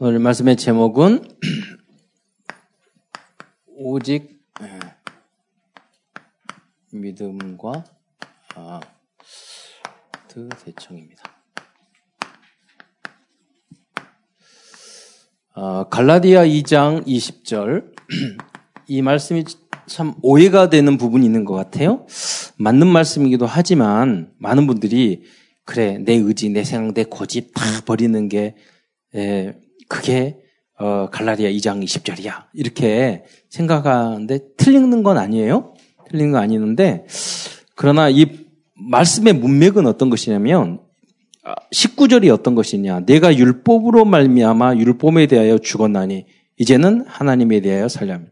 오늘 말씀의 제목은 오직 예, 믿음과 아, 대청입니다. 아, 갈라디아 2장 20절 이 말씀이 참 오해가 되는 부분이 있는 것 같아요. 맞는 말씀이기도 하지만 많은 분들이 그래 내 의지, 내 생각, 내 고집 다 버리는 게 에, 그게 어, 갈라디아 2장 20절이야. 이렇게 생각하는데 틀리는 건 아니에요. 틀리는 건 아니는데 그러나 이 말씀의 문맥은 어떤 것이냐면 19절이 아, 어떤 것이냐. 내가 율법으로 말미암아 율법에 대하여 죽었나니 이제는 하나님에 대하여 살려며.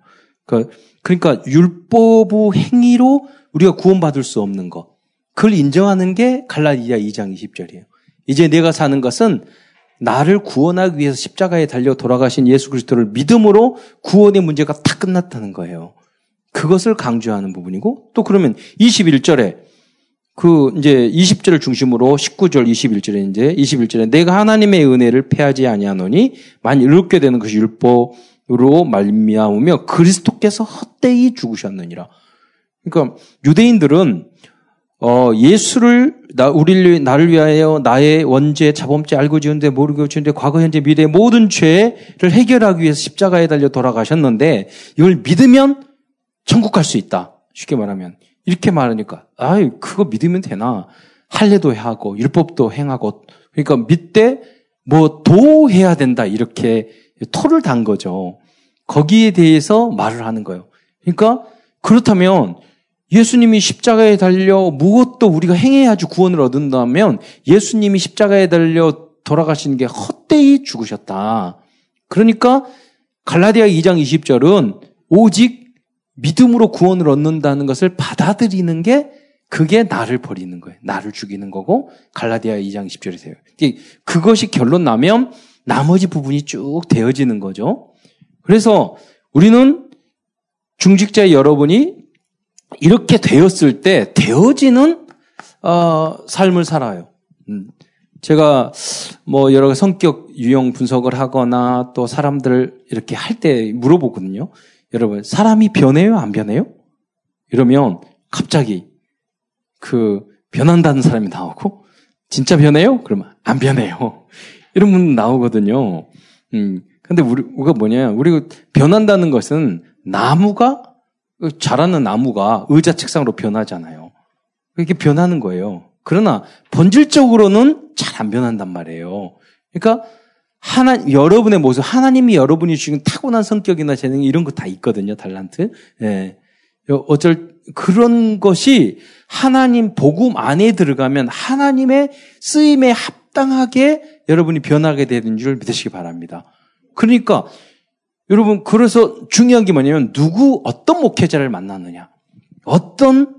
그, 그러니까 율법의 행위로 우리가 구원받을 수 없는 것. 그걸 인정하는 게 갈라디아 2장 20절이에요. 이제 내가 사는 것은 나를 구원하기 위해서 십자가에 달려 돌아가신 예수 그리스도를 믿음으로 구원의 문제가 다 끝났다는 거예요. 그것을 강조하는 부분이고 또 그러면 21절에 그 이제 20절을 중심으로 19절 21절에 이제 21절에 내가 하나님의 은혜를 패하지 아니하노니 만일 이렇게 되는 것이 율법으로 말미암으며 그리스도께서 헛되이 죽으셨느니라. 그러니까 유대인들은 어, 예수를, 나, 우리를, 나를 위하여 나의 원죄, 자범죄 알고 지은데 모르고 지은데 과거, 현재, 미래 모든 죄를 해결하기 위해서 십자가에 달려 돌아가셨는데 이걸 믿으면 천국 갈 수 있다. 쉽게 말하면. 이렇게 말하니까, 아이, 그거 믿으면 되나. 할례도 하고, 율법도 행하고, 그러니까 믿되 뭐 도해야 된다. 이렇게 토를 단 거죠. 거기에 대해서 말을 하는 거예요. 그러니까 그렇다면 예수님이 십자가에 달려 무엇도 우리가 행해야지 구원을 얻는다면 예수님이 십자가에 달려 돌아가시는 게 헛되이 죽으셨다. 그러니까 갈라디아 2장 20절은 오직 믿음으로 구원을 얻는다는 것을 받아들이는 게 그게 나를 버리는 거예요. 나를 죽이는 거고 갈라디아 2장 20절이세요. 그것이 결론 나면 나머지 부분이 쭉 되어지는 거죠. 그래서 우리는 중직자 여러분이 이렇게 되었을 때 되어지는 어, 삶을 살아요. 음. 제가 뭐 여러 성격 유형 분석을 하거나 또 사람들 이렇게 할 때 물어보거든요. 여러분 사람이 변해요 안 변해요? 이러면 갑자기 그 변한다는 사람이 나오고 진짜 변해요? 그러면 안 변해요. 이런 분 나오거든요. 음. 근데 우리, 우리가 뭐냐, 우리 변한다는 것은 나무가 그 자라는 나무가 의자 책상으로 변하잖아요. 이렇게 변하는 거예요. 그러나 본질적으로는 잘 안 변한단 말이에요. 그러니까 하나 여러분의 모습, 하나님이 여러분이 주신 타고난 성격이나 재능 이런 거 다 있거든요. 달란트. 예. 어쩔 그런 것이 하나님 복음 안에 들어가면 하나님의 쓰임에 합당하게 여러분이 변하게 되는 줄 믿으시기 바랍니다. 그러니까 여러분, 그래서 중요한 게 뭐냐면, 누구, 어떤 목회자를 만났느냐, 어떤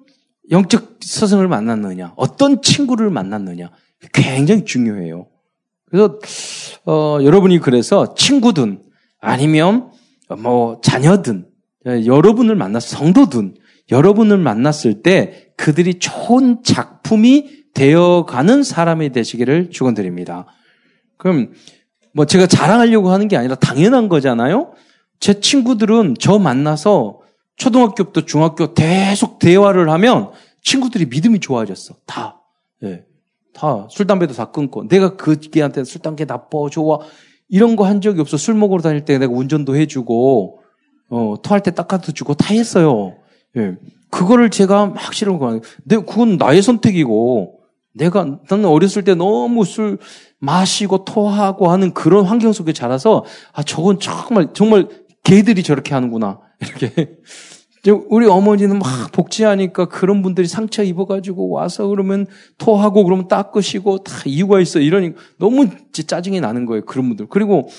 영적 스승을 만났느냐, 어떤 친구를 만났느냐, 굉장히 중요해요. 그래서, 어, 여러분이 그래서 친구든, 아니면, 뭐, 자녀든, 여러분을 만났, 성도든, 여러분을 만났을 때 그들이 좋은 작품이 되어가는 사람이 되시기를 축원드립니다. 그럼 뭐 제가 자랑하려고 하는 게 아니라 당연한 거잖아요. 제 친구들은 저 만나서 초등학교부터 중학교 계속 대화를 하면 친구들이 믿음이 좋아졌어. 다. 예. 다. 술, 담배도 다 끊고. 내가 그 걔한테 술, 담배 나빠, 좋아. 이런 거 한 적이 없어. 술 먹으러 다닐 때 내가 운전도 해주고, 어, 토할 때 닦아도 주고 다 했어요. 예. 그거를 제가 막 싫은 거 아니에요. 그건 나의 선택이고, 내가, 나는 어렸을 때 너무 술 마시고 토하고 하는 그런 환경 속에 자라서, 아, 저건 정말, 정말 개들이 저렇게 하는구나. 이렇게. 우리 어머니는 막 복지하니까 그런 분들이 상처 입어가지고 와서 그러면 토하고 그러면 닦으시고 다 이유가 있어. 이러니 너무 짜증이 나는 거예요. 그런 분들. 그리고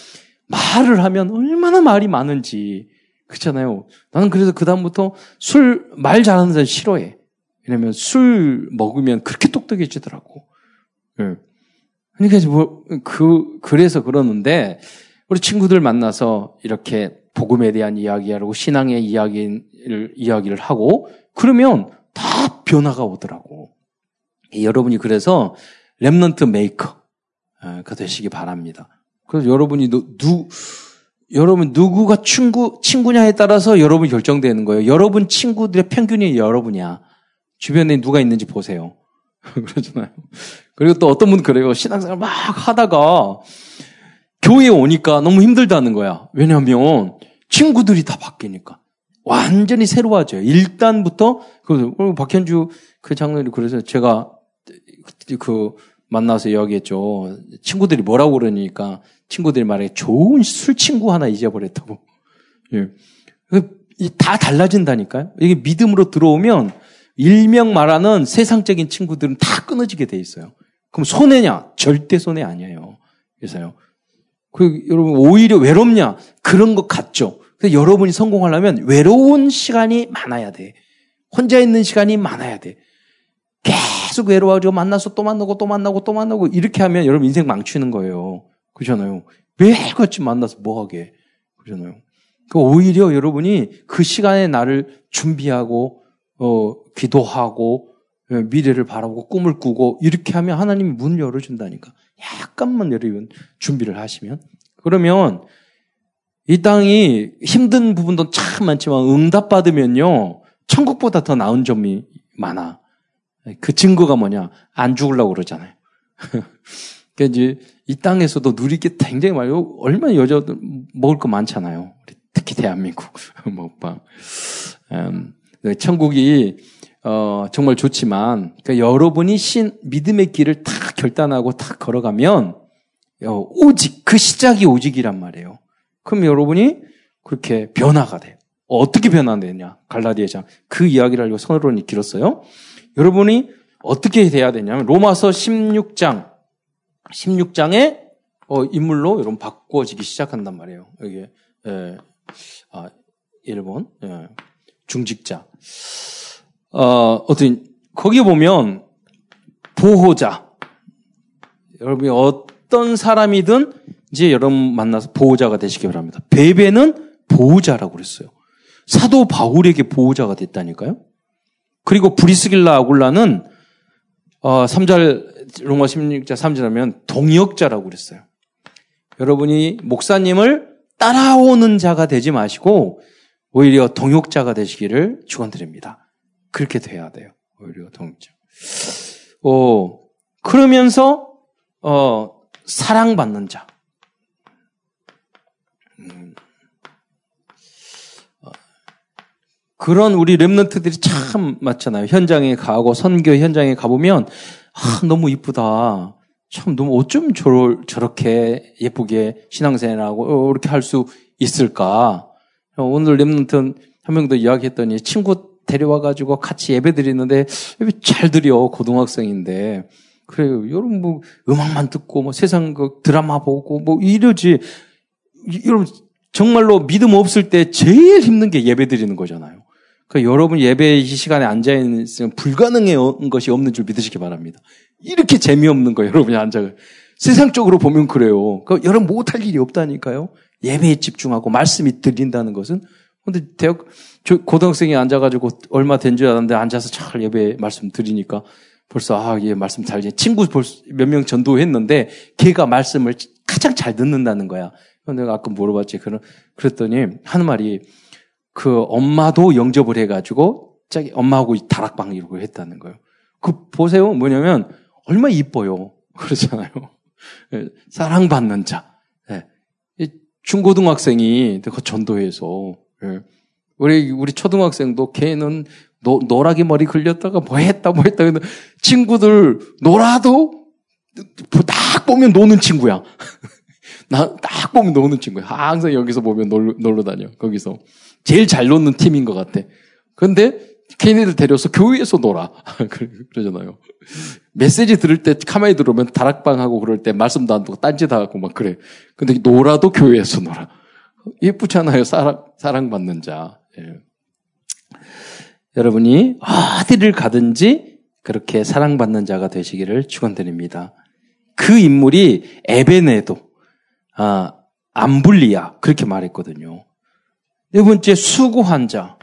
말을 하면 얼마나 말이 많은지. 그렇잖아요. 나는 그래서 그 다음부터 술, 말 잘하는 사람 싫어해. 왜냐면 술 먹으면 그렇게 똑똑해지더라고. 예. 그러니까 뭐, 그, 그래서 그러는데, 우리 친구들 만나서 이렇게 복음에 대한 이야기하고 신앙의 이야기를, 이야기를 하고, 그러면 다 변화가 오더라고. 여러분이 그래서 remnant maker가 되시기 바랍니다. 그래서 여러분이 누, 누 여러분 누구가 친구 친구냐에 따라서 여러분 결정되는 거예요. 여러분 친구들의 평균이 여러분이야. 주변에 누가 있는지 보세요. 그러잖아요. 그리고 또 어떤 분 그래요. 신앙생활 막 하다가 교회에 오니까 너무 힘들다는 거야. 왜냐하면 친구들이 다 바뀌니까. 완전히 새로워져요. 일단부터, 그, 박현주 그 장로님 그래서 제가 그 만나서 이야기했죠. 친구들이 뭐라고 그러니까 친구들이 말해 좋은 술 친구 하나 잊어버렸다고. 예. 그, 다 달라진다니까요. 이게 믿음으로 들어오면 일명 말하는 세상적인 친구들은 다 끊어지게 돼 있어요. 그럼 손해냐? 절대 손해 아니에요. 그래서요. 그 여러분 오히려 외롭냐? 그런 것 같죠. 그래서 여러분이 성공하려면 외로운 시간이 많아야 돼. 혼자 있는 시간이 많아야 돼. 계속 외로워가지고 만나서 또 만나고 또 만나고 또 만나고 이렇게 하면 여러분 인생 망치는 거예요. 그렇잖아요. 매일같이 만나서 뭐 하게. 그렇잖아요. 그 오히려 여러분이 그 시간에 나를 준비하고 어 기도하고 예, 미래를 바라보고 꿈을 꾸고 이렇게 하면 하나님이 문을 열어준다니까. 약간만 여러분 준비를 하시면 그러면 이 땅이 힘든 부분도 참 많지만 응답 받으면요 천국보다 더 나은 점이 많아. 그 증거가 뭐냐? 안 죽으려고 그러잖아요. 그러니까 이제 이 땅에서도 누릴 게 굉장히 많아요. 얼마나 여자들 먹을 거 많잖아요. 특히 대한민국 먹방. 음, 네, 천국이 어, 정말 좋지만 그러니까 여러분이 신 믿음의 길을 다 결단하고 다 걸어가면 어, 오직 그 시작이 오직이란 말이에요. 그럼 여러분이 그렇게 변화가 돼요. 어떻게 변화되냐? 갈라디아장 그 이야기를 알고 선언론이 길었어요. 여러분이 어떻게 돼야 되냐면 로마서 16장 16장에 어, 인물로 여러분 바꿔지기 시작한단 말이에요. 여기 예, 아, 1번 예, 중직자 어, 어떤, 거기 보면, 보호자. 여러분이 어떤 사람이든 이제 여러분 만나서 보호자가 되시기 바랍니다. 베베는 보호자라고 그랬어요. 사도 바울에게 보호자가 됐다니까요. 그리고 브리스길라 아굴라는 어, 3절 로마 16자 3절 하면 동역자라고 그랬어요. 여러분이 목사님을 따라오는 자가 되지 마시고 오히려 동역자가 되시기를 축원드립니다. 그렇게 돼야 돼요. 오히려 동정. 어, 그러면서, 어, 사랑받는 자. 음. 어, 그런 우리 랩런트들이 참 많잖아요. 현장에 가고 선교 현장에 가보면 아, 너무 이쁘다. 참 너무 어쩜 저, 저렇게 예쁘게 신앙생활하고 이렇게 할 수 있을까? 오늘 랩런트 한 명도 이야기했더니 친구 데려와가지고 같이 예배 드리는데 예배 잘 드려 고등학생인데 그래요. 여러분 뭐 음악만 듣고 뭐 세상 그 드라마 보고 뭐 이러지. 여러분 정말로 믿음 없을 때 제일 힘든 게 예배 드리는 거잖아요. 그 여러분 예배 이 시간에 앉아 있는 불가능한 것이 없는 줄 믿으시기 바랍니다. 이렇게 재미없는 거 여러분이 앉아 세상적으로 보면 그래요. 그 여러분 못할 일이 없다니까요. 예배에 집중하고 말씀이 들린다는 것은 근데 대학 고등학생이 앉아가지고 얼마 된 줄 알았는데 앉아서 잘 예배 말씀 드리니까 벌써 아, 예, 말씀 잘 친구 몇 명 전도했는데 걔가 말씀을 가장 잘 듣는다는 거야. 내가 아까 물어봤지. 그런 그랬더니 하는 말이 그 엄마도 영접을 해가지고 자기 엄마하고 다락방 이러고 했다는 거예요. 그 보세요. 뭐냐면 얼마 이뻐요. 그러잖아요. 예, 사랑받는 자. 네. 중고등학생이 그 전도해서 예. 우리, 우리 초등학생도 걔는 노, 노랗게 머리 걸렸다가 뭐 했다 뭐 했다. 근데 친구들 놀아도 딱 보면 노는 친구야. 나 딱 보면 노는 친구야. 항상 여기서 보면 놀러, 놀러 다녀. 거기서. 제일 잘 노는 팀인 것 같아. 근데 걔네들 데려서 교회에서 놀아. 그러잖아요. 메시지 들을 때 카메라 들어오면 다락방하고 그럴 때 말씀도 안 듣고 딴짓 하고 막 그래. 근데 놀아도 교회에서 놀아. 예쁘잖아요. 사랑, 사랑받는 자. 예. 여러분이 어디를 가든지 그렇게 사랑받는 자가 되시기를 축원드립니다. 그 인물이 에베네도 아, 암블리아 그렇게 말했거든요. 네 번째 수고한 자,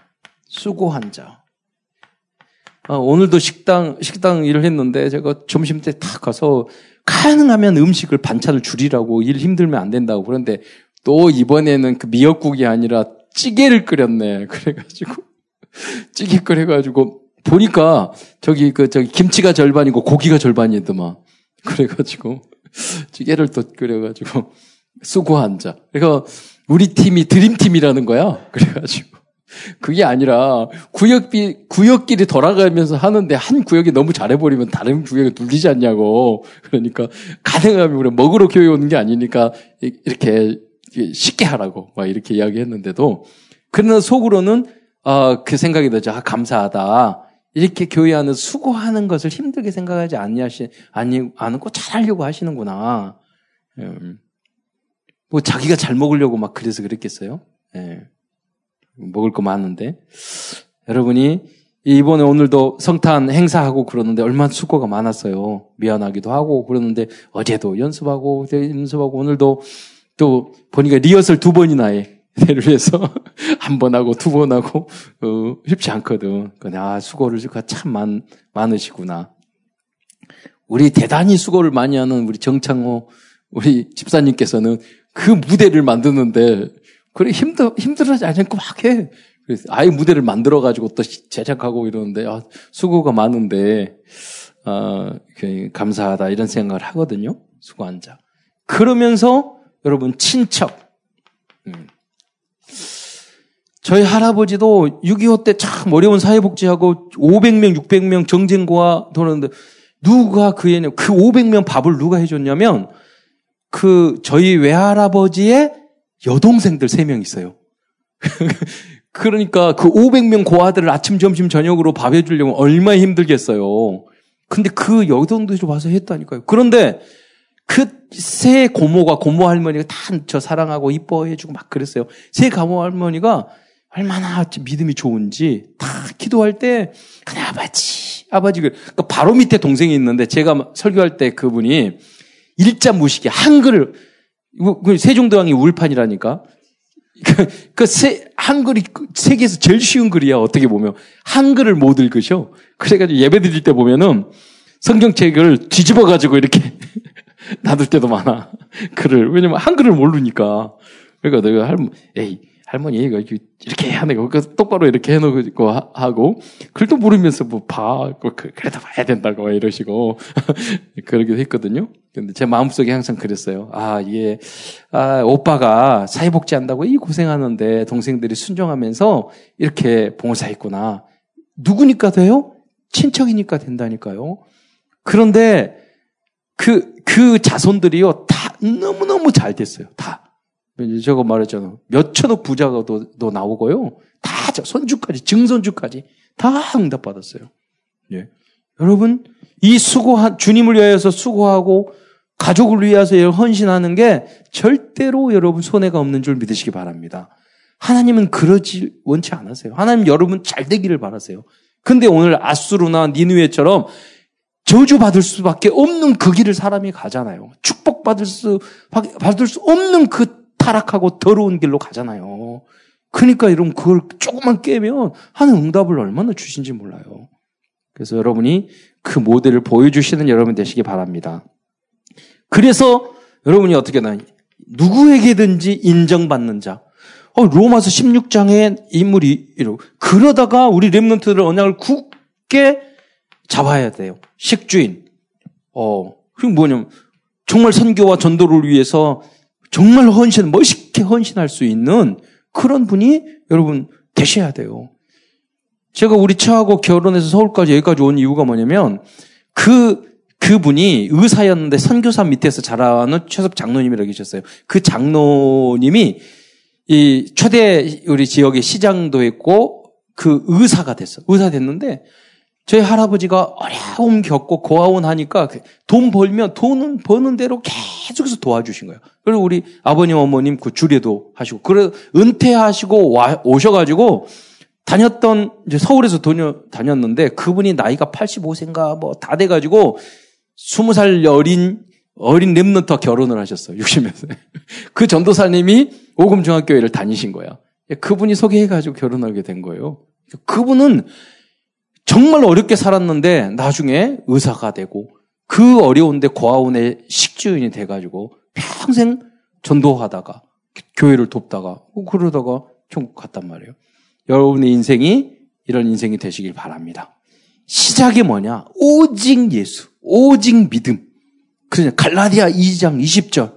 수고한 자. 아, 오늘도 식당 식당 일을 했는데 제가 점심 때딱 가서 가능하면 음식을 반찬을 줄이라고 일 힘들면 안 된다고 그런데 또 이번에는 그 미역국이 아니라 찌개를 끓였네. 그래가지고 찌개 끓여가지고 보니까 저기 그 저기 김치가 절반이고 고기가 절반이더만. 그래가지고 찌개를 또 끓여가지고 수고한 자. 그러니까 우리 팀이 드림팀이라는 거야. 그래가지고 그게 아니라 구역비 구역끼리 돌아가면서 하는데 한 구역이 너무 잘해버리면 다른 구역에 눌리지 않냐고. 그러니까 가능하면 우리 먹으러 교회 오는 게 아니니까 이렇게 쉽게 하라고 막 이렇게 이야기했는데도 그러나 속으로는 어, 그 생각이 들죠. 아, 감사하다. 이렇게 교회 안에서 수고하는 것을 힘들게 생각하지 않냐시 아니 않고 잘하려고 하시는구나. 음. 뭐 자기가 잘 먹으려고 막 그래서 그랬겠어요. 예. 먹을 거 많은데 여러분이 이번에 오늘도 성탄 행사하고 그러는데 얼마나 수고가 많았어요. 미안하기도 하고 그러는데 어제도 연습하고 연습하고 오늘도 또 보니까 리허설 두 번이나 해. 대를 위해서 한 번 하고 두 번 하고 어, 쉽지 않거든. 아 수고를 참 많, 많으시구나. 우리 대단히 수고를 많이 하는 우리 정창호 우리 집사님께서는 그 무대를 만드는데 그래 힘들 힘들어하지 않고 막 해. 그래서 아예 무대를 만들어 가지고 또 제작하고 이러는데 아, 수고가 많은데 아, 감사하다 이런 생각을 하거든요. 수고한 자. 그러면서 여러분 친척. 음. 저희 할아버지도 6.25 때 참 어려운 사회복지하고 500명, 600명 정쟁과 도는데 누가 그 애는 그 500명 밥을 누가 해줬냐면 그 저희 외할아버지의 여동생들 3명 있어요. 그러니까 그 500명 고아들을 아침, 점심, 저녁으로 밥 해 주려면 얼마나 힘들겠어요. 근데 그 여동들이 와서 했다니까요. 그런데 그세 고모가 고모 할머니가 다 저 사랑하고 이뻐해주고 막 그랬어요. 세 고모 할머니가 얼마나 믿음이 좋은지 다 기도할 때 그래 아버지 아버지 그 바로 밑에 동생이 있는데 제가 설교할 때 그분이 일자 무식이 한글을 그 세종대왕이 울판이라니까? 그, 그 세, 한글이 세계에서 제일 쉬운 글이야 어떻게 보면. 한글을 못 읽으셔. 그래가지고 예배 드릴 때 보면은 성경책을 뒤집어 가지고 이렇게 놔둘 때도 많아 글을. 왜냐면 한글을 모르니까. 그러니까 내가 할 에이 할머니 이거 이렇게 하는 거, 똑바로 이렇게 해놓고 하고, 글도 모르면서 뭐 봐, 그, 그래도 봐야 된다고 이러시고, 그러기도 했거든요. 근데 제 마음속에 항상 그랬어요. 아, 이게, 아, 오빠가 사회복지 한다고 이 고생하는데 동생들이 순종하면서 이렇게 봉사했구나. 누구니까 돼요? 친척이니까 된다니까요. 그런데 그, 그 자손들이요, 다 너무너무 잘 됐어요. 다. 제가 말했잖아. 몇천억 부자가 도, 도 나오고요. 다 손주까지, 증손주까지 다 응답받았어요. 예. 여러분, 이 수고한, 주님을 위하여서 수고하고 가족을 위해서 헌신하는 게 절대로 여러분 손해가 없는 줄 믿으시기 바랍니다. 하나님은 그러지 원치 않으세요. 하나님 여러분 잘 되기를 바라세요. 근데 오늘 아수르나 니누에처럼 저주받을 수밖에 없는 그 길을 사람이 가잖아요. 축복받을 수, 받을 수 없는 그 타락하고 더러운 길로 가잖아요. 그러니까 여러분 그걸 조금만 깨면 하는 응답을 얼마나 주신지 몰라요. 그래서 여러분이 그 모델을 보여주시는 여러분 되시기 바랍니다. 그래서 여러분이 어떻게 나 누구에게든지 인정받는 자. 어, 로마서 16장의 인물이 이러 그러다가 우리 렘넌트들 언약을 굳게 잡아야 돼요. 식주인. 어, 그 뭐냐면 정말 선교와 전도를 위해서 정말 헌신, 멋있게 헌신할 수 있는 그런 분이 여러분 되셔야 돼요. 제가 우리 처하고 결혼해서 서울까지 여기까지 온 이유가 뭐냐면 그 그분이 의사였는데 선교사 밑에서 자라는 최섭 장로님이라고 계셨어요. 그 장로님이 이 최대 우리 지역의 시장도 했고 그 의사가 됐어. 의사 됐는데 저희 할아버지가 어려움 겪고 고아원 하니까 돈 벌면 돈은 버는 대로 계속해서 도와주신 거예요. 그리고 우리 아버님 어머님 그 주례도 하시고 그래 은퇴하시고 와, 오셔가지고 다녔던 이제 서울에서 다녔는데 그분이 나이가 85세인가 뭐 다 돼가지고 20살 어린 어린 랩런트와 결혼을 하셨어요. 60몇 세. 그 전도사님이 오금중학교회를 다니신 거야. 그분이 소개해가지고 결혼하게 된 거예요. 그분은 정말 어렵게 살았는데 나중에 의사가 되고 그 어려운데 고아원의 식주인이 돼가지고 평생 전도하다가 교회를 돕다가 그러다가 천국 갔단 말이에요. 여러분의 인생이 이런 인생이 되시길 바랍니다. 시작이 뭐냐? 오직 예수, 오직 믿음. 그냥 갈라디아 2장 20절.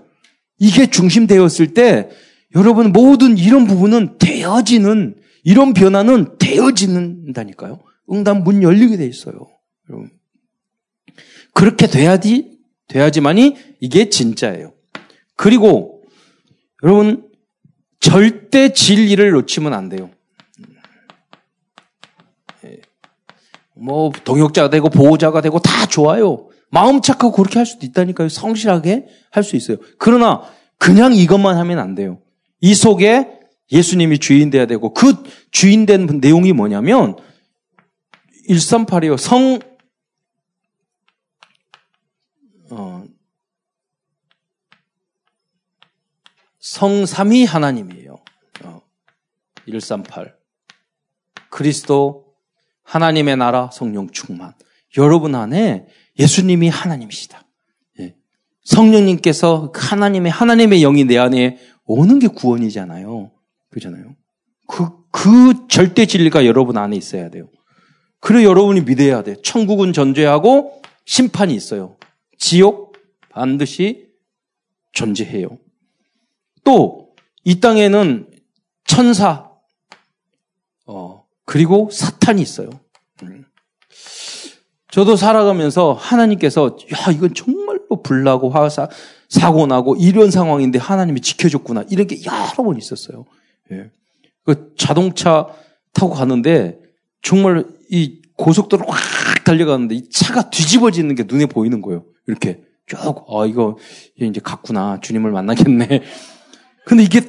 이게 중심되었을 때 여러분 모든 이런 부분은 되어지는 이런 변화는 되어지는다니까요. 응답 문 열리게 돼 있어요. 여러분. 그렇게 돼야지 돼야지만이 이게 진짜예요. 그리고 여러분 절대 진리를 놓치면 안 돼요. 예. 뭐 동역자가 되고 보호자가 되고 다 좋아요. 마음 착하고 그렇게 할 수도 있다니까요. 성실하게 할 수 있어요. 그러나 그냥 이것만 하면 안 돼요. 이 속에 예수님이 주인 돼야 되고 그 주인 된 내용이 뭐냐면 138이요. 성 어, 성삼위 하나님이에요. 어, 138. 그리스도 하나님의 나라 성령 충만. 여러분 안에 예수님이 하나님이시다. 예. 성령님께서 하나님의 하나님의 영이 내 안에 오는 게 구원이잖아요. 그잖아요. 그, 그 절대 진리가 여러분 안에 있어야 돼요. 그리고 여러분이 믿어야 돼. 천국은 존재하고 심판이 있어요. 지옥 반드시 존재해요. 또, 이 땅에는 천사, 어, 그리고 사탄이 있어요. 음. 저도 살아가면서 하나님께서, 야, 이건 정말로 불나고 화사, 사고 나고 이런 상황인데 하나님이 지켜줬구나. 이런 게 여러 번 있었어요. 예. 그 자동차 타고 가는데 정말 이 고속도로 확 달려가는데 이 차가 뒤집어지는 게 눈에 보이는 거예요. 이렇게 쭉, 아, 이거 이제 갔구나. 주님을 만나겠네. 근데 이게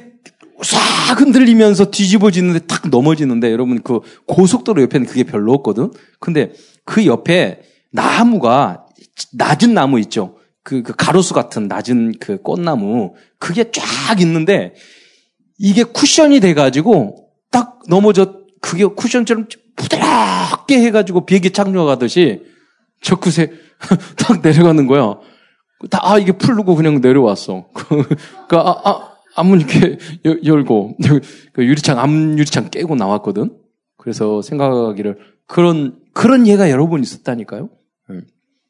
싹 흔들리면서 뒤집어지는데 탁 넘어지는데 여러분 그 고속도로 옆에는 그게 별로 없거든. 근데 그 옆에 나무가 낮은 나무 있죠. 그, 그 가로수 같은 낮은 그 꽃나무 그게 쫙 있는데 이게 쿠션이 돼가지고 딱 넘어져 그게 쿠션처럼 부드럽게 해가지고 비행기 착륙하듯이 저 끝에 딱 내려가는 거야. 다, 아, 이게 풀르고 그냥 내려왔어. 그, 그, 아, 아, 앞문 이렇게 열고, 그 유리창, 앞 유리창 깨고 나왔거든? 그래서 생각하기를, 그런, 그런 예가 여러 번 있었다니까요? 네.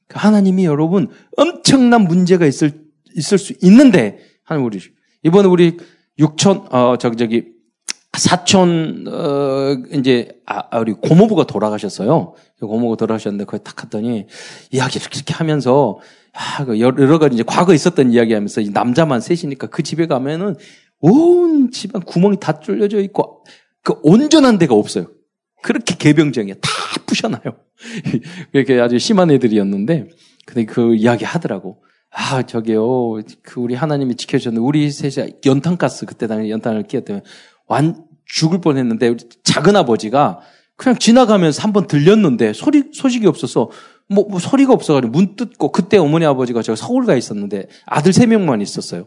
하나님이 여러분 엄청난 문제가 있을, 있을 수 있는데, 하나님 우리, 이번에 우리 6천, 어, 저기, 저기, 사촌, 어, 이제, 아, 우리 고모부가 돌아가셨어요. 고모가 돌아가셨는데, 거기 딱 갔더니, 이야기 이렇게, 이렇게 하면서, 아, 그 여러 가지 이제 과거 있었던 이야기 하면서, 남자만 셋이니까 그 집에 가면은, 온 집안 구멍이 다 뚫려져 있고, 그 온전한 데가 없어요. 그렇게 개병정이야. 다 부셔놔요. 이렇게 아주 심한 애들이었는데, 근데 그 이야기 하더라고. 아, 저게요. 그 우리 하나님이 지켜주셨는데, 우리 셋이 연탄가스, 그때 당시 연탄을 끼었다면, 완, 죽을 뻔 했는데, 작은 아버지가 그냥 지나가면서 한번 들렸는데, 소리, 소식이 없어서, 뭐, 뭐 소리가 없어가지고 문 뜯고, 그때 어머니 아버지가 제가 서울 가 있었는데, 아들 세 명만 있었어요.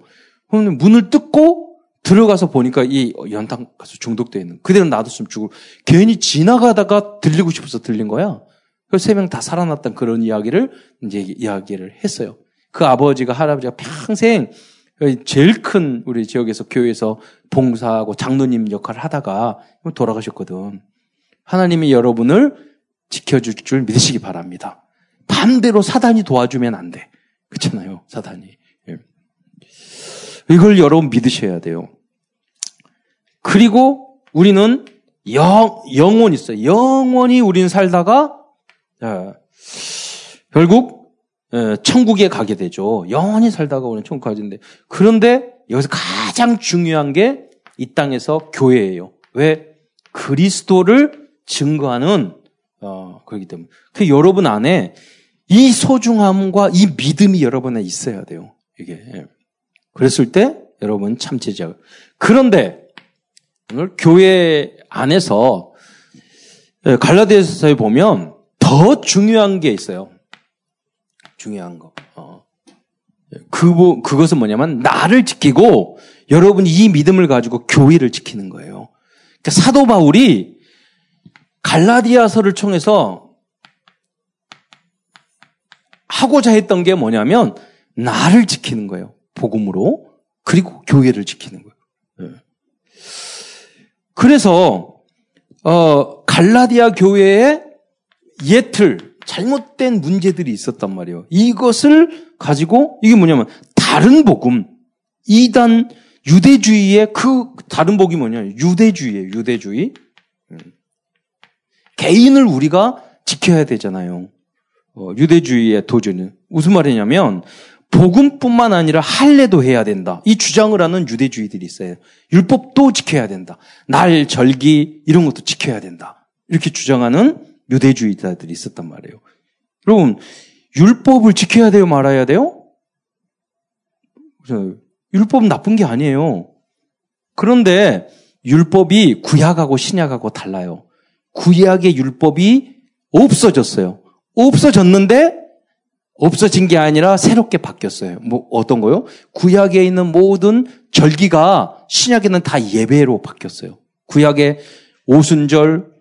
그럼 문을 뜯고, 들어가서 보니까 이 연탄 가스 중독되어 있는, 그대로 놔뒀으면 죽을, 괜히 지나가다가 들리고 싶어서 들린 거야. 그래서 세 명 다 살아났던 그런 이야기를 이제 이야기를 했어요. 그 아버지가 할아버지가 평생 제일 큰 우리 지역에서 교회에서 봉사하고 장로님 역할을 하다가 돌아가셨거든. 하나님이 여러분을 지켜줄 줄 믿으시기 바랍니다. 반대로 사단이 도와주면 안 돼. 그렇잖아요. 사단이. 예. 이걸 여러분 믿으셔야 돼요. 그리고 우리는 영, 영원 있어요. 영원히 우리는 살다가, 예, 결국 예, 천국에 가게 되죠. 영원히 살다가 우리는 천국 가진데 그런데 여기서 가장 중요한 게 이 땅에서 교회예요. 왜? 그리스도를 증거하는 어, 그렇기 때문에. 그 여러분 안에 이 소중함과 이 믿음이 여러분 안에 있어야 돼요. 이게. 그랬을 때 여러분 참체자. 그런데 오늘 교회 안에서 예, 갈라디아서에 보면 더 중요한 게 있어요. 중요한 거. 어. 그, 그것은 뭐냐면, 나를 지키고, 여러분이 이 믿음을 가지고 교회를 지키는 거예요. 그러니까 사도 바울이 갈라디아서를 통해서 하고자 했던 게 뭐냐면 나를 지키는 거예요. 복음으로. 그리고 교회를 지키는 거예요. 네. 그래서 어, 갈라디아 교회의 예틀 잘못된 문제들이 있었단 말이에요. 이것을 가지고 이게 뭐냐면 다른 복음 이단 유대주의의 그 다른 복이 뭐냐 유대주의예요. 유대주의. 음. 개인을 우리가 지켜야 되잖아요. 어, 유대주의의 도전은 무슨 말이냐면 복음뿐만 아니라 할례도 해야 된다. 이 주장을 하는 유대주의들이 있어요. 율법도 지켜야 된다. 날, 절기 이런 것도 지켜야 된다. 이렇게 주장하는 유대주의자들이 있었단 말이에요. 여러분 율법을 지켜야 돼요, 말아야 돼요? 율법은 나쁜 게 아니에요. 그런데 율법이 구약하고 신약하고 달라요. 구약의 율법이 없어졌어요. 없어졌는데 없어진 게 아니라 새롭게 바뀌었어요. 뭐 어떤 거요? 구약에 있는 모든 절기가 신약에는 다 예배로 바뀌었어요. 구약에 오순절,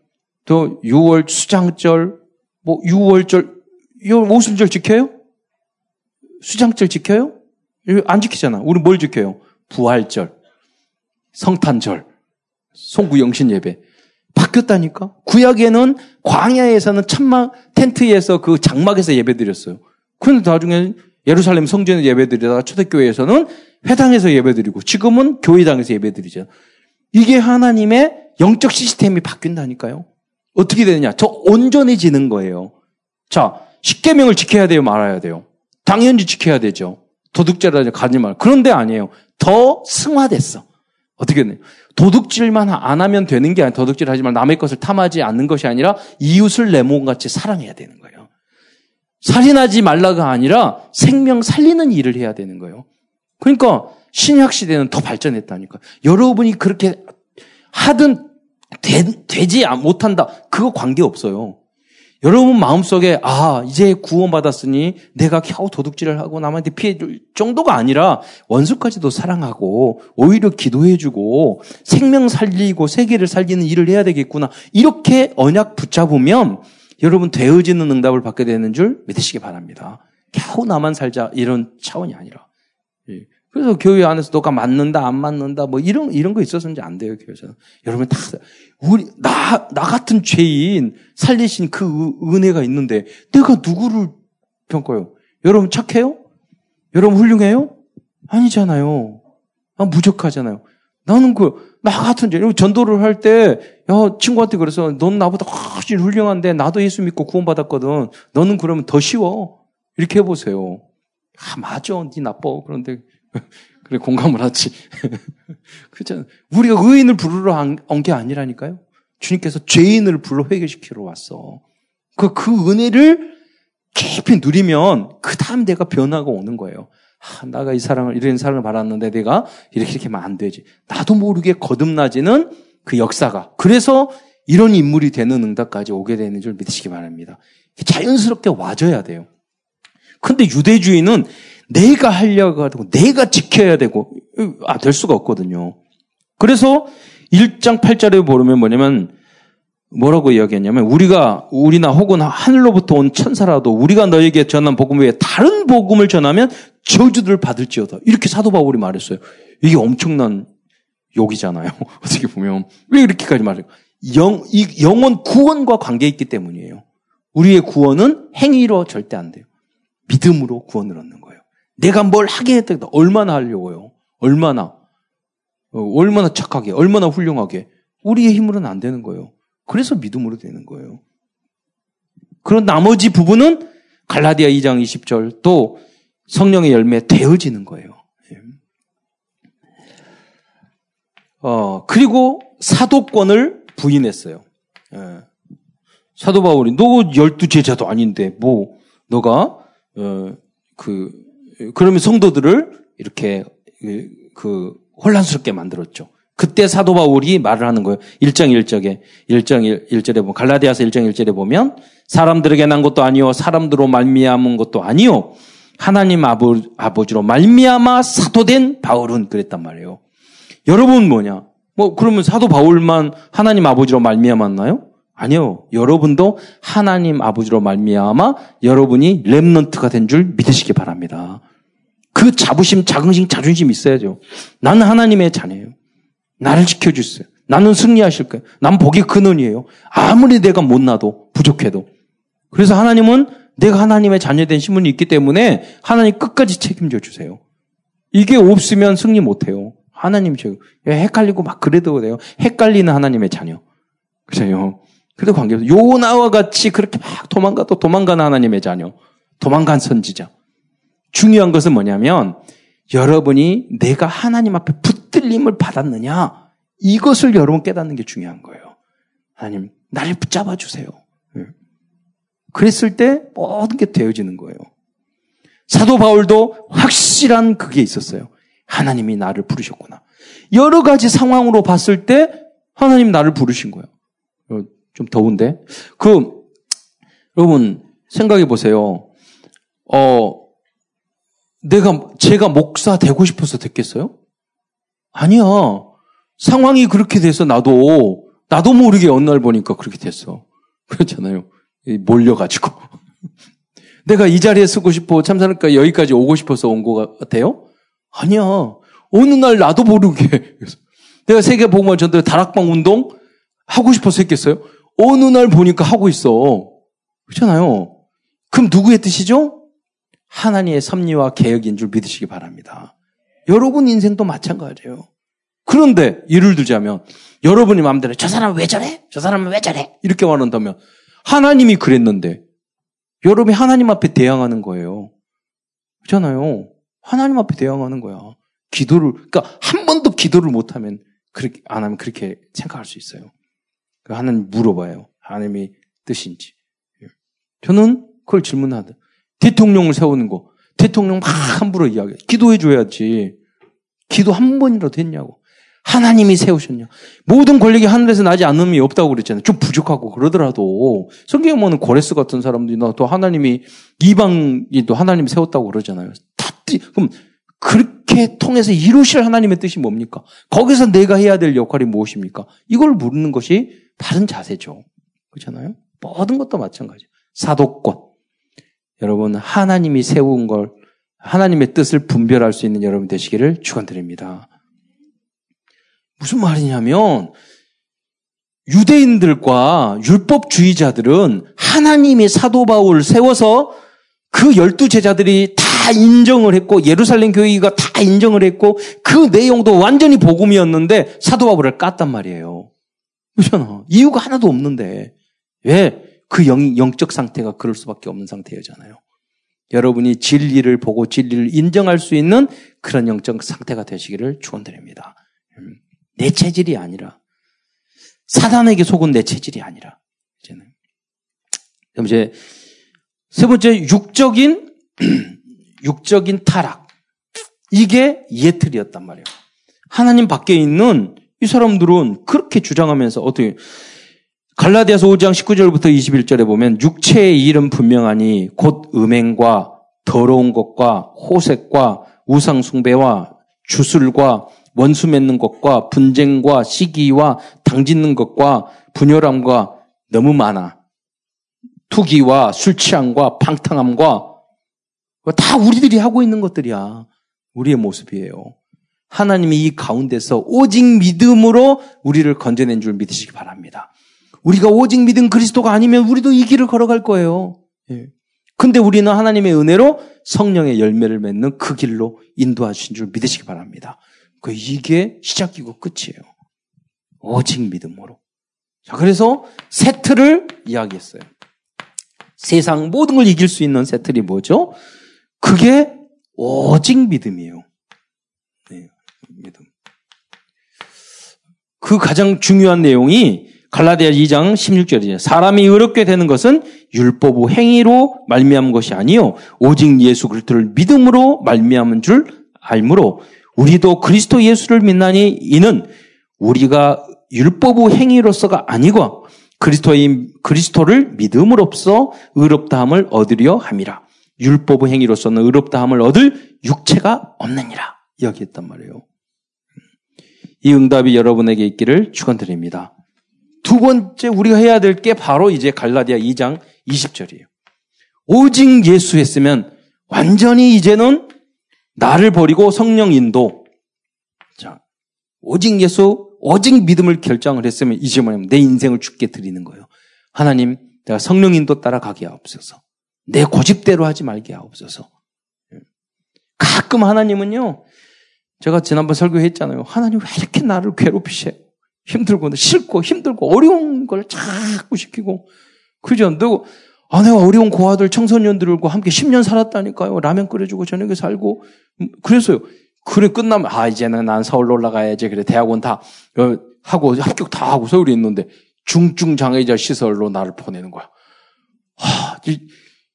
또 6월 수장절, 뭐 6월절, 오순절 지켜요? 수장절 지켜요? 안 지키잖아. 우리 뭘 지켜요? 부활절, 성탄절, 송구영신 예배. 바뀌었다니까? 구약에는 광야에서는 천막 텐트에서 그 장막에서 예배 드렸어요. 그런데 나중에 예루살렘 성전에 예배 드리다가 초대교회에서는 회당에서 예배 드리고 지금은 교회당에서 예배 드리죠. 이게 하나님의 영적 시스템이 바뀐다니까요. 어떻게 되느냐? 저 온전해지는 거예요. 자, 십계명을 지켜야 돼요, 말아야 돼요. 당연히 지켜야 되죠. 도둑질하지 가지 말. 그런데 아니에요. 더 승화됐어. 어떻게 되냐? 도둑질만 안 하면 되는 게 아니라 도둑질 하지 말 남의 것을 탐하지 않는 것이 아니라 이웃을 내 몸같이 사랑해야 되는 거예요. 살인하지 말라가 아니라 생명 살리는 일을 해야 되는 거예요. 그러니까 신약 시대는 더 발전했다니까. 여러분이 그렇게 하든 되, 지 못한다. 그거 관계 없어요. 여러분 마음속에 아 이제 구원받았으니 내가 겨우 도둑질을 하고 남한테 피해 줄 정도가 아니라 원수까지도 사랑하고 오히려 기도해주고 생명 살리고 세계를 살리는 일을 해야 되겠구나 이렇게 언약 붙잡으면 여러분 되어지는 응답을 받게 되는 줄 믿으시기 바랍니다. 겨우 나만 살자 이런 차원이 아니라 예. 그래서 교회 안에서 너가 맞는다, 안 맞는다, 뭐 이런, 이런 거 있어서는 안 돼요, 교회에서. 여러분 다, 우리, 나, 나 같은 죄인 살리신 그 은혜가 있는데 내가 누구를 평가요? 여러분 착해요? 여러분 훌륭해요? 아니잖아요. 아, 무적하잖아요. 나는 그, 나 같은 죄, 전도를 할 때, 야, 친구한테 그래서 넌 나보다 훨씬 훌륭한데 나도 예수 믿고 구원받았거든. 너는 그러면 더 쉬워. 이렇게 해보세요. 아, 맞아. 니 나빠. 그런데 그래, 공감을 하지. 그렇잖아. 우리가 의인을 부르러 온 게 아니라니까요. 주님께서 죄인을 불러 회개시키러 왔어. 그, 그 은혜를 깊이 누리면, 그 다음 내가 변화가 오는 거예요. 아, 나가 이 사랑을, 이런 사랑을 받았는데 내가 이렇게 이렇게 하면 안 되지. 나도 모르게 거듭나지는 그 역사가. 그래서 이런 인물이 되는 응답까지 오게 되는 줄 믿으시기 바랍니다. 자연스럽게 와줘야 돼요. 근데 유대주의는 내가 하려고 하고 내가 지켜야 되고 아, 될 수가 없거든요. 그래서 1장 8절에 보면 뭐냐면 뭐라고 이야기했냐면 우리가 우리나 혹은 하늘로부터 온 천사라도 우리가 너에게 전한 복음 외에 다른 복음을 전하면 저주들을 받을지어다. 이렇게 사도 바울이 말했어요. 이게 엄청난 욕이잖아요. 어떻게 보면 왜 이렇게까지 말해요? 영, 이 영원 구원과 관계 있기 때문이에요. 우리의 구원은 행위로 절대 안 돼요. 믿음으로 구원을 얻는 거예요. 내가 뭘 하게 했다. 얼마나 하려고요? 얼마나? 어, 얼마나 착하게, 얼마나 훌륭하게. 우리의 힘으로는 안 되는 거예요. 그래서 믿음으로 되는 거예요. 그런 나머지 부분은 갈라디아 2장 20절 또 성령의 열매 되어지는 거예요. 예. 어, 그리고 사도권을 부인했어요. 예. 사도 바울이 너 열두 제자도 아닌데 뭐 너가 어, 그 그러면 성도들을 이렇게 그, 그 혼란스럽게 만들었죠. 그때 사도 바울이 말을 하는 거예요. 1장 1절에 1장 1절에 보면 갈라디아서 1장 1절에 보면 사람들에게 난 것도 아니요 사람들로 말미암은 것도 아니요 하나님 아버, 아버 지로 말미암아 사도된 바울은 그랬단 말이에요. 여러분 뭐냐? 뭐 그러면 사도 바울만 하나님 아버지로 말미암았나요? 아니요. 여러분도 하나님 아버지로 말미암아 여러분이 렘넌트가 된 줄 믿으시기 바랍니다. 그 자부심, 자긍심, 자존심 있어야죠. 나는 하나님의 자녀예요. 나를 지켜주세요. 나는 승리하실 거예요. 난 복의 근원이에요. 아무리 내가 못나도 부족해도. 그래서 하나님은 내가 하나님의 자녀된 신분이 있기 때문에 하나님 끝까지 책임져 주세요. 이게 없으면 승리 못해요. 하나님 저 헷갈리고 막 그래도 돼요. 헷갈리는 하나님의 자녀. 그래요. 그래도 관계없어. 요나와 같이 그렇게 막 도망가도 도망가는 하나님의 자녀. 도망간 선지자. 중요한 것은 뭐냐면 여러분이 내가 하나님 앞에 붙들림을 받았느냐 이것을 여러분 깨닫는 게 중요한 거예요. 하나님 나를 붙잡아 주세요. 예. 그랬을 때 모든 게 되어지는 거예요. 사도 바울도 확실한 그게 있었어요. 하나님이 나를 부르셨구나. 여러 가지 상황으로 봤을 때 하나님 나를 부르신 거예요. 어, 좀 더운데. 그, 여러분, 생각해 보세요. 어, 내가, 제가 목사 되고 싶어서 됐겠어요? 아니야. 상황이 그렇게 돼서 나도, 나도 모르게 어느 날 보니까 그렇게 됐어. 그렇잖아요. 몰려가지고. 내가 이 자리에 쓰고 싶어 참사니까 여기까지 오고 싶어서 온 것 같아요? 아니야. 어느 날 나도 모르게. 내가 세계복음화 전도회 다락방 운동 하고 싶어서 했겠어요? 어느 날 보니까 하고 있어. 그렇잖아요. 그럼 누구의 뜻이죠? 하나님의 섭리와 계획인 줄 믿으시기 바랍니다. 여러분 인생도 마찬가지예요. 그런데 예를 들자면 여러분이 마음대로 저 사람 왜 저래? 저 사람은 왜 저래? 이렇게 말한다면 하나님이 그랬는데 여러분이 하나님 앞에 대항하는 거예요. 그렇잖아요. 하나님 앞에 대항하는 거야. 기도를 그러니까 한 번도 기도를 못 하면 그렇게 안 하면 그렇게 생각할 수 있어요. 그 하나님 물어봐요. 하나님이 뜻인지. 예. 저는 그걸 질문하다. 대통령을 세우는 거. 대통령 막 함부로 이야기해. 기도해 줘야지. 기도 한 번이라도 했냐고. 하나님이 세우셨냐. 모든 권력이 하늘에서 나지 않음이 없다고 그랬잖아요. 좀 부족하고 그러더라도 성경에 보면 고레스 같은 사람들이 나 또 하나님이 이방이 또 하나님이 세웠다고 그러잖아요. 다 그럼 그렇게 통해서 이루실 하나님의 뜻이 뭡니까? 거기서 내가 해야 될 역할이 무엇입니까? 이걸 묻는 것이 바른 자세죠. 그렇잖아요? 모든 것도 마찬가지. 사도권. 여러분 하나님이 세운 걸 하나님의 뜻을 분별할 수 있는 여러분 되시기를 축원드립니다. 무슨 말이냐면 유대인들과 율법주의자들은 하나님의 사도 바울을 세워서 그 열두 제자들이 다 인정을 했고 예루살렘 교회가 다 인정을 했고 그 내용도 완전히 복음이었는데 사도 바울을 깠단 말이에요. 그렇잖아. 이유가 하나도 없는데 왜 그 영적 상태가 그럴 수밖에 없는 상태잖아요. 여러분이 진리를 보고 진리를 인정할 수 있는 그런 영적 상태가 되시기를 축원드립니다. 음. 내 체질이 아니라 사단에게 속은 내 체질이 아니라 이제는 그럼 이제 세 번째 육적인 육적인 타락 이게 예틀이었단 말이에요. 하나님 밖에 있는 이 사람들은 그렇게 주장하면서 어떻게 갈라디아서 5장 19절부터 21절에 보면 육체의 일은 분명하니 곧 음행과 더러운 것과 호색과 우상숭배와 주술과 원수 맺는 것과 분쟁과 시기와 당짓는 것과 분열함과 너무 많아. 투기와 술 취함과 방탕함과 다 우리들이 하고 있는 것들이야. 우리의 모습이에요. 하나님이 이 가운데서 오직 믿음으로 우리를 건져낸 줄 믿으시기 바랍니다. 우리가 오직 믿음 그리스도가 아니면 우리도 이 길을 걸어갈 거예요. 예. 근데 우리는 하나님의 은혜로 성령의 열매를 맺는 그 길로 인도하신 줄 믿으시기 바랍니다. 그 이게 시작이고 끝이에요. 오직 믿음으로. 자, 그래서 세트를 이야기했어요. 세상 모든 걸 이길 수 있는 세트이 뭐죠? 그게 오직 믿음이에요. 네, 믿음. 그 가장 중요한 내용이 갈라디아 2장 16절이에요. 사람이 의롭게 되는 것은 율법의 행위로 말미암은 것이 아니요 오직 예수 그리스도를 믿음으로 말미암은 줄 알므로 우리도 그리스도 예수를 믿나니 이는 우리가 율법의 행위로서가 아니고 그리스도의 그리스도를 믿음으로써 의롭다함을 얻으려 함이라. 율법의 행위로서는 의롭다함을 얻을 육체가 없느니라. 이야기했단 말이에요. 이 응답이 여러분에게 있기를 축원드립니다. 두 번째 우리가 해야 될 게 바로 이제 갈라디아 2장 20절이에요. 오직 예수 했으면 완전히 이제는 나를 버리고 성령 인도. 자, 오직 예수, 오직 믿음을 결정을 했으면 이제 뭐냐면 내 인생을 죽게 드리는 거예요. 하나님, 내가 성령 인도 따라가게 하옵소서. 내 고집대로 하지 말게 하옵소서. 가끔 하나님은요, 제가 지난번 설교했잖아요. 하나님 왜 이렇게 나를 괴롭히셔? 힘들고, 싫고, 힘들고, 어려운 걸 자꾸 시키고. 그죠? 너, 아내가 어려운 고아들, 청소년들과 함께 10년 살았다니까요. 라면 끓여주고 저녁에 살고. 음, 그랬어요. 그래, 끝나면, 아, 이제는 난 서울로 올라가야지. 그래, 대학원 다, 어, 하고, 합격 다 하고 서울에 있는데, 중증 장애자 시설로 나를 보내는 거야. 하,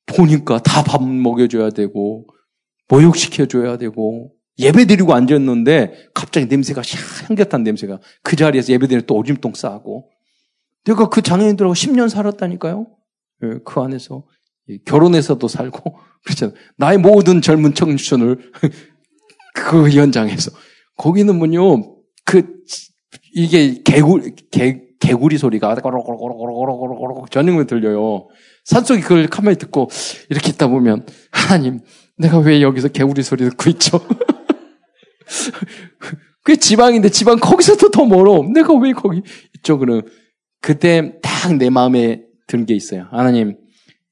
보니까 다 밥 먹여줘야 되고, 모욕시켜줘야 되고, 예배 드리고 앉았는데, 갑자기 냄새가 향긋한 냄새가 그 자리에서 예배 드리고 또 오줌똥 싸고. 내가 그 장애인들하고 10년 살았다니까요? 예, 그 안에서. 결혼해서도 살고, 그렇잖아요. 나의 모든 젊은 청춘을 그 현장에서. 거기는 뭐요, 그, 이게 개굴, 개, 개구리 소리가 고로고로고로고로고로고로 저녁에 들려요. 산속에 그걸 가만히 듣고 이렇게 있다 보면 하나님 내가 왜 여기서 개구리 소리 듣고 있죠? 그게 지방인데 지방 거기서도 더 멀어. 내가 왜 거기 이쪽으로 그때 딱 내 마음에 든 게 있어요. 하나님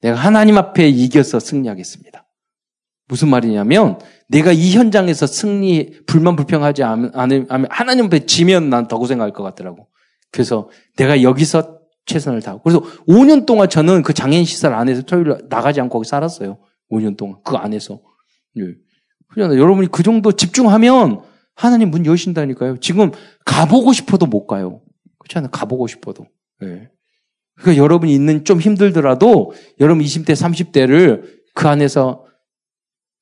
내가 하나님 앞에 이겨서 승리하겠습니다. 무슨 말이냐면 내가 이 현장에서 승리 불만 불평하지 않으면 하나님 앞에 지면 난 더 고생할 것 같더라고. 그래서 내가 여기서 최선을 다하고. 그래서 5년 동안 저는 그 장애인 시설 안에서 토요일 나가지 않고 거기 살았어요. 5년 동안. 그 안에서. 예. 그러잖아요. 여러분이 그 정도 집중하면 하나님 문 여신다니까요. 지금 가보고 싶어도 못 가요. 그렇지 않아요? 가보고 싶어도. 예. 그러니까 여러분이 있는 좀 힘들더라도 여러분 20대, 30대를 그 안에서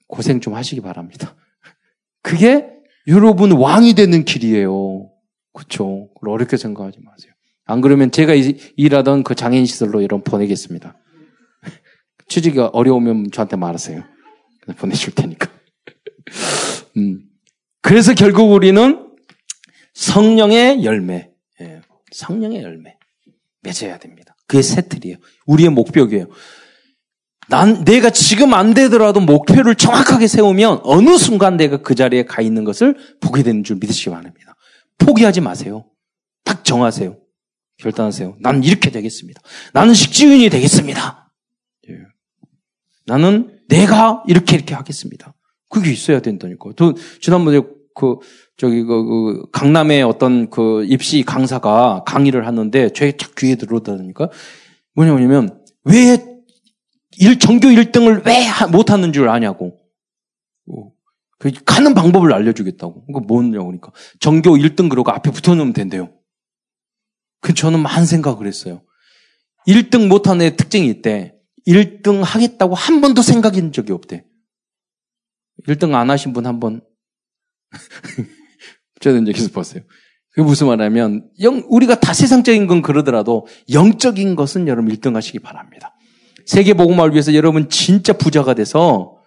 고생 좀 하시기 바랍니다. 그게 여러분 왕이 되는 길이에요. 그렇죠. 어렵게 생각하지 마세요. 안 그러면 제가 일하던 그 장애인 시설로 여러분 보내겠습니다. 취직이 어려우면 저한테 말하세요. 보내줄 테니까. 음. 그래서 결국 우리는 성령의 열매, 예. 성령의 열매 맺어야 됩니다. 그게 세틀이에요. 우리의 목표이에요. 난 내가 지금 안 되더라도 목표를 정확하게 세우면 어느 순간 내가 그 자리에 가 있는 것을 보게 되는 줄 믿으시기 바랍니다. 포기하지 마세요. 딱 정하세요. 결단하세요. 나는 이렇게 되겠습니다. 나는 식지윤이 되겠습니다. 예. 나는 내가 이렇게 이렇게 하겠습니다. 그게 있어야 된다니까. 또 지난번에 그 저기 그, 그 강남의 어떤 그 입시 강사가 강의를 하는데 제딱 귀에 들어오다니까 뭐냐면 왜 일, 전교 1등을 왜 못하는 줄 아냐고. 어. 그 가는 방법을 알려주겠다고. 그거 뭐냐고 그러니까. 전교 1등 그러고 앞에 붙어놓으면 된대요. 그 저는 많은 생각을 했어요. 1등 못하는 애 특징이 있대. 1등 하겠다고 한 번도 생각한 적이 없대. 1등 안 하신 분 한 번. 저는 여기서 봤어요. 그게 무슨 말이냐면, 영, 우리가 다 세상적인 건 그러더라도 영적인 것은 여러분 1등 하시기 바랍니다. 세계복음화를 위해서 여러분 진짜 부자가 돼서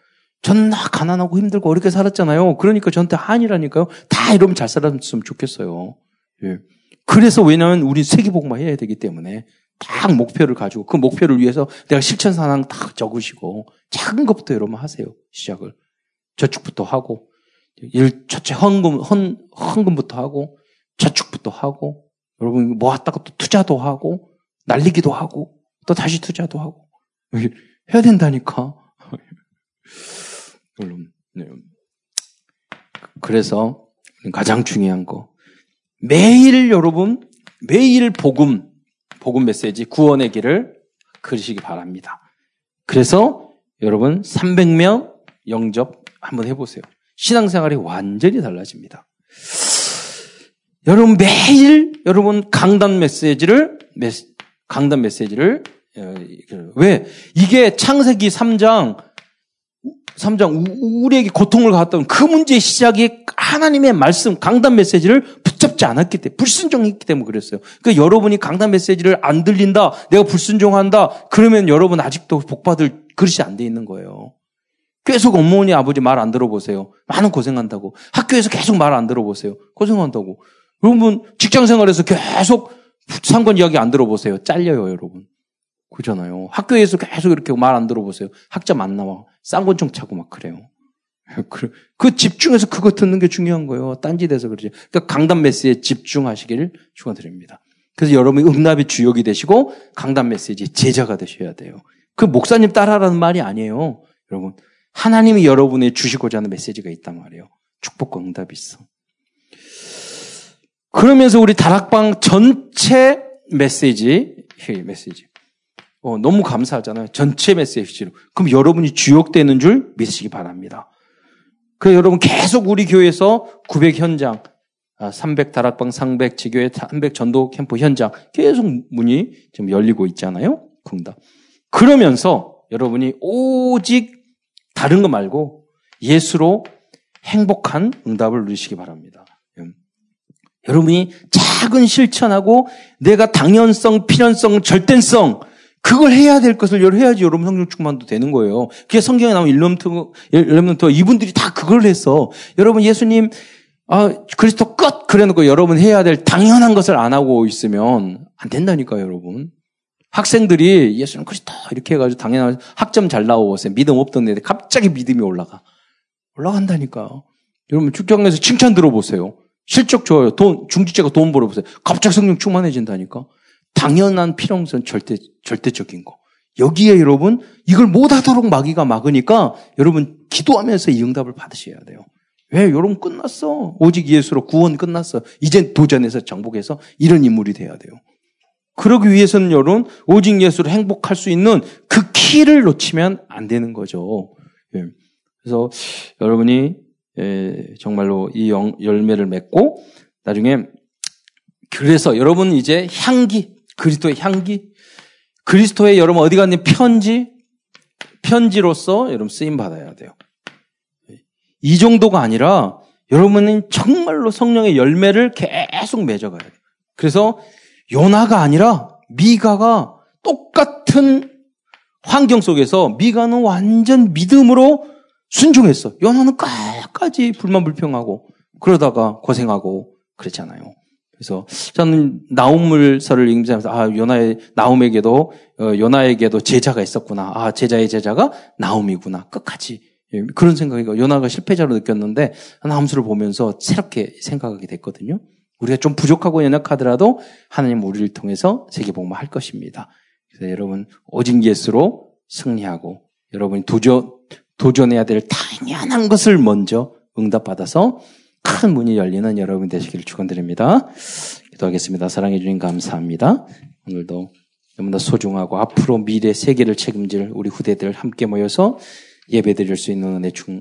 전나 가난하고 힘들고 어렵게 살았잖아요. 그러니까 저한테 한이라니까요. 다 이러면 잘 살았으면 좋겠어요. 예. 그래서 왜냐하면 우리 세계복음화 해야 되기 때문에 딱 목표를 가지고 그 목표를 위해서 내가 실천 상황 딱 적으시고 작은 것부터 여러분 하세요. 시작을. 저축부터 하고 일 첫째 헌금 헌 헌금부터 하고 저축부터 하고 여러분 모았다가 또 투자도 하고 날리기도 하고 또 다시 투자도 하고 해야 된다니까. 물론 네. 그래서 가장 중요한 거 매일 여러분 매일 복음 복음 메시지 구원의 길을 그리시기 바랍니다. 그래서 여러분 300명 영접 한번 해보세요. 신앙생활이 완전히 달라집니다. 여러분 매일 여러분 강단 메시지를 강단 메시지를 어, 왜 이게 창세기 3장 3장 우리에게 고통을 갖던 그 문제의 시작이 하나님의 말씀 강단 메시지를 붙잡지 않았기 때문에 불순종했기 때문에 그랬어요. 그러니까 여러분이 강단 메시지를 안 들린다, 내가 불순종한다, 그러면 여러분 아직도 복받을 그릇이 안 돼 있는 거예요. 계속 어머니 아버지 말 안 들어보세요. 많은 고생한다고. 학교에서 계속 말 안 들어보세요. 고생한다고. 여러분 직장 생활에서 계속 상권 이야기 안 들어보세요. 잘려요, 여러분. 그잖아요. 학교에서 계속 이렇게 말 안 들어보세요. 학자 만 나와 쌍권총 차고 막 그래요. 그, 그 집중해서 그거 듣는 게 중요한 거예요. 딴짓해서 그러지. 그러니까 강단 메시지에 집중하시기를 축원드립니다. 그래서 여러분이 응답의 주역이 되시고 강단 메시지 제자가 되셔야 돼요. 그 목사님 따라라는 말이 아니에요. 여러분. 하나님이 여러분의 주시고자 하는 메시지가 있단 말이에요. 축복과 응답이 있어. 그러면서 우리 다락방 전체 메시지, 메시지. 어, 너무 감사하잖아요. 전체 메시지로. 그럼 여러분이 주역되는 줄 믿으시기 바랍니다. 그 여러분 계속 우리 교회에서 900 현장, 300 아, 다락방, 300 지교회, 300 전도 캠프 현장 계속 문이 지금 열리고 있잖아요. 응답. 그러면서 여러분이 오직 다른 거 말고 예수로 행복한 응답을 누리시기 바랍니다. 음. 여러분이 작은 실천하고 내가 당연성, 필연성, 절대성 그걸 해야 될 것을 해야지 여러분 성령 충만도 되는 거예요. 그게 성경에 나오는 일렘트, 일렘트 이분들이 다 그걸 했어. 여러분 예수님 아, 그리스도 끝! 그래 놓고 여러분 해야 될 당연한 것을 안 하고 있으면 안 된다니까요, 여러분. 학생들이 예수님 그리스도 이렇게 해가지고 당연한 학점 잘 나오고 믿음 없던 애들 갑자기 믿음이 올라가. 올라간다니까요. 여러분 축장에서 칭찬 들어보세요. 실적 좋아요. 돈, 중지자가 돈 벌어보세요. 갑자기 성령 충만해진다니까. 당연한 필요성 절대, 절대적인 거. 여기에 여러분, 이걸 못하도록 마귀가 막으니까 여러분 기도하면서 이 응답을 받으셔야 돼요. 왜? 여러분 끝났어. 오직 예수로 구원 끝났어. 이제 도전해서 정복해서 이런 인물이 돼야 돼요. 그러기 위해서는 여러분, 오직 예수로 행복할 수 있는 그 키를 놓치면 안 되는 거죠. 예. 그래서 여러분이 예, 정말로 이 열매를 맺고 나중에 그래서 여러분 이제 향기, 그리스도의 향기, 그리스도의 여러분 어디 갔니 편지, 편지로서 여러분 쓰임 받아야 돼요. 이 정도가 아니라 여러분은 정말로 성령의 열매를 계속 맺어가야 돼요. 그래서 요나가 아니라 미가가 똑같은 환경 속에서 미가는 완전 믿음으로 순종했어. 요나는 끝까지 불만 불평하고 그러다가 고생하고 그랬잖아요. 그래서 저는 나움물서를 읽으면서 아 요나의 나움에게도 어, 요나에게도 제자가 있었구나. 아 제자의 제자가 나움이구나. 끝까지 예, 그런 생각이 요나가 실패자로 느꼈는데 나움수를 보면서 새롭게 생각하게 됐거든요. 우리가 좀 부족하고 연약하더라도 하나님 우리를 통해서 세계복음을 할 것입니다. 그래서 여러분 오직 예수로 승리하고 여러분이 도전 도전해야 될 당연한 것을 먼저 응답받아서 큰 문이 열리는 여러분 되시기를 축원드립니다. 기도하겠습니다. 사랑해 주님 감사합니다. 오늘도 너무나 소중하고 앞으로 미래 세계를 책임질 우리 후대들 함께 모여서 예배드릴 수 있는 은혜 중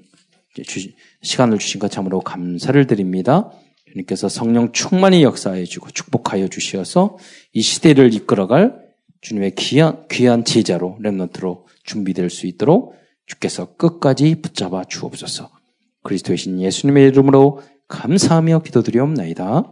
시간을 주신 것 참으로 감사를 드립니다. 주님께서 성령 충만히 역사해 주고 축복하여 주시어서 이 시대를 이끌어갈 주님의 귀한, 귀한 제자로, 랩런트로 준비될 수 있도록 주께서 끝까지 붙잡아 주옵소서. 그리스도의 신 예수님의 이름으로 감사하며 기도드리옵나이다.